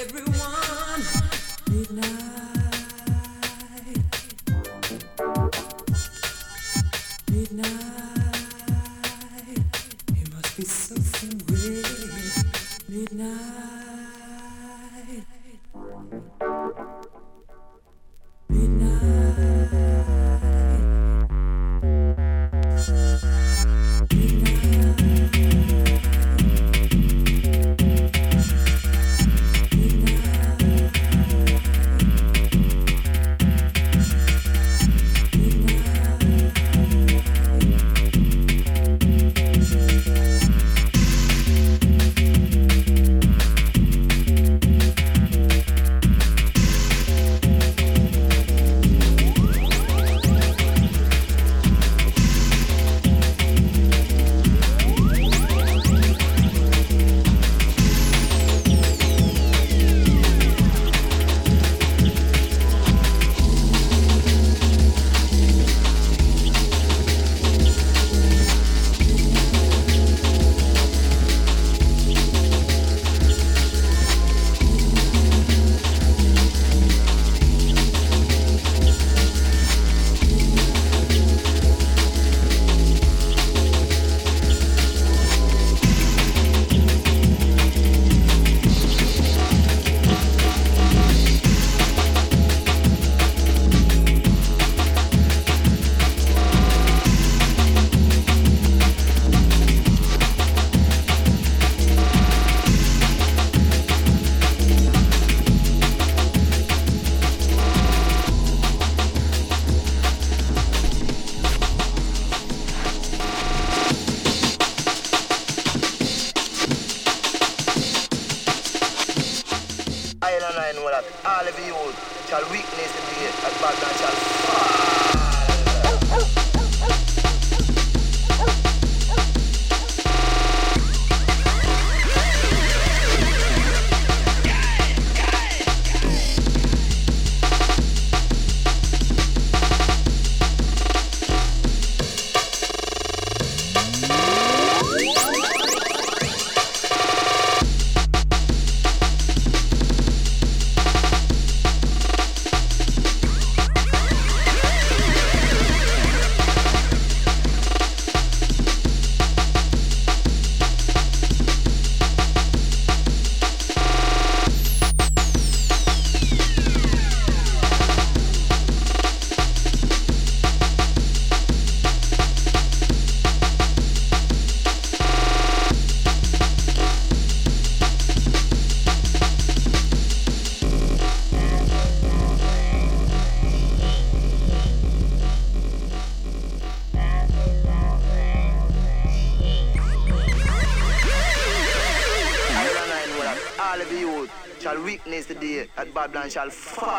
everyone. Midnight. car confidential fuck.